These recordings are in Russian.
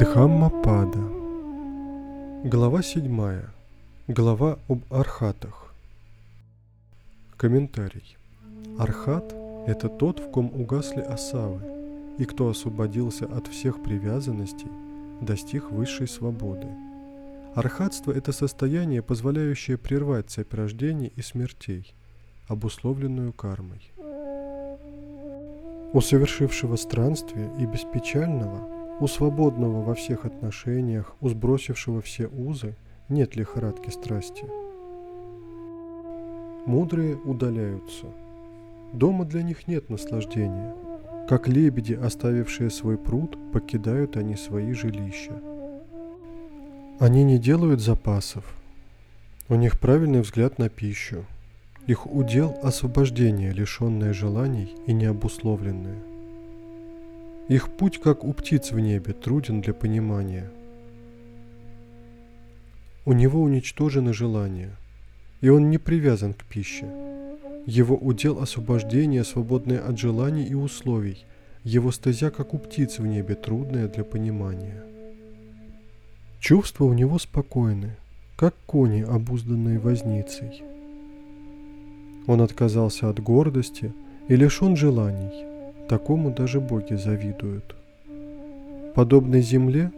Дхаммапада. Глава 7. Глава об архатах. Комментарий. Архат – это тот, в ком угасли осавы, и кто освободился от всех привязанностей, достиг высшей свободы. Архатство – это состояние, позволяющее прервать цепь рождений и смертей, обусловленную кармой. У совершившего странствие и беспечального – у свободного во всех отношениях, у сбросившего все узы, нет лихорадки страсти. Мудрые удаляются. Дома для них нет наслаждения. Как лебеди, оставившие свой пруд, покидают они свои жилища. Они не делают запасов. У них правильный взгляд на пищу. Их удел – освобождение, лишенное желаний и необусловленное. Их путь, как у птиц в небе, труден для понимания. У него уничтожены желания, и он не привязан к пище. Его удел освобождение, свободное от желаний и условий. Его стезя, как у птиц в небе, трудная для понимания. Чувства у него спокойны, как кони, обузданные возницей. Он отказался от гордости и лишен желаний – Такому даже боги завидуют. Подобной земле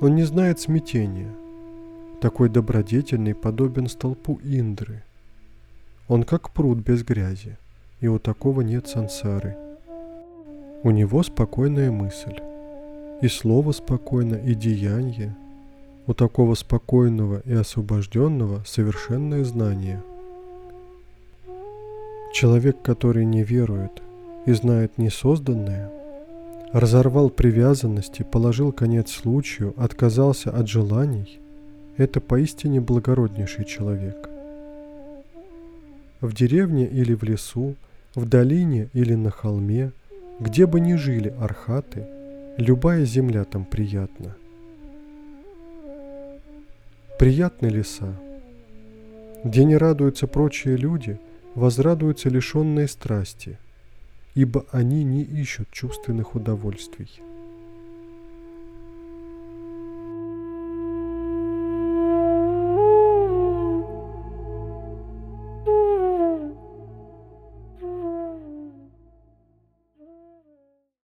он не знает смятения. Такой добродетельный подобен столпу Индры. Он как пруд без грязи, и у такого нет сансары. У него спокойная мысль, и слово спокойно, и деяние. У такого спокойного и освобожденного совершенное знание. Человек, который не верует – и знает несозданное, разорвал привязанности, положил конец случаю, отказался от желаний, это поистине благороднейший человек. В деревне или в лесу, в долине или на холме, где бы ни жили архаты, любая земля там приятна. Приятны леса. Где не радуются прочие люди, возрадуются лишенные страсти – ибо они не ищут чувственных удовольствий.